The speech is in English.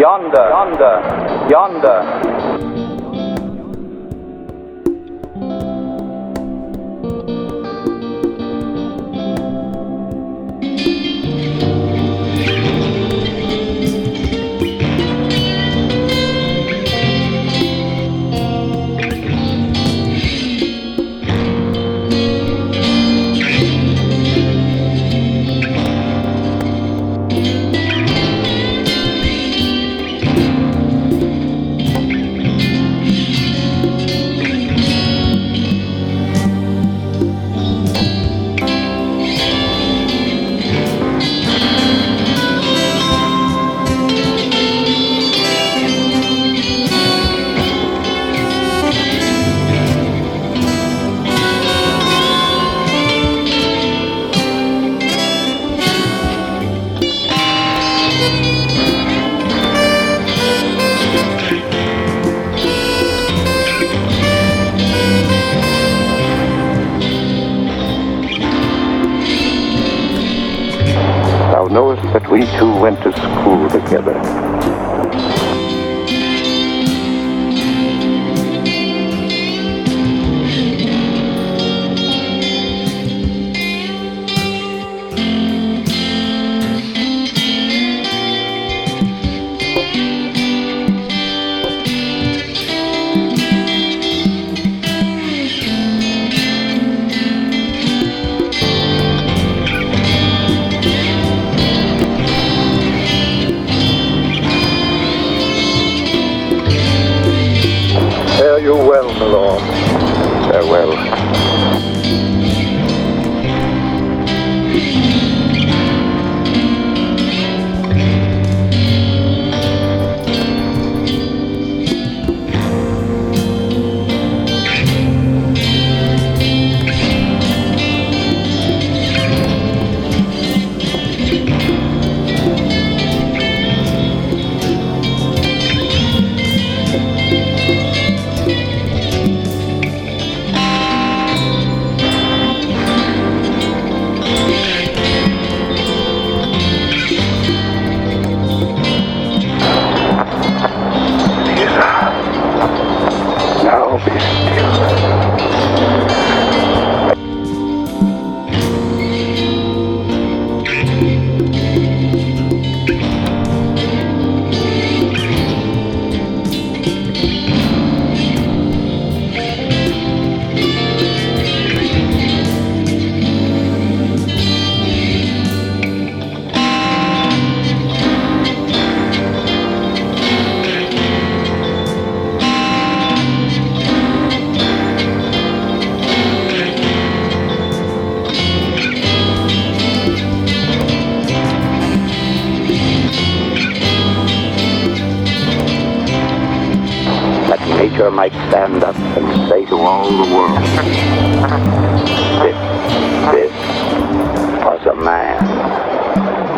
Yonder, yonder, yonder. Thou knowest that we two went to school together. Fare you well, my lord. Farewell. sure might stand up and say to all the world, this, this was a man.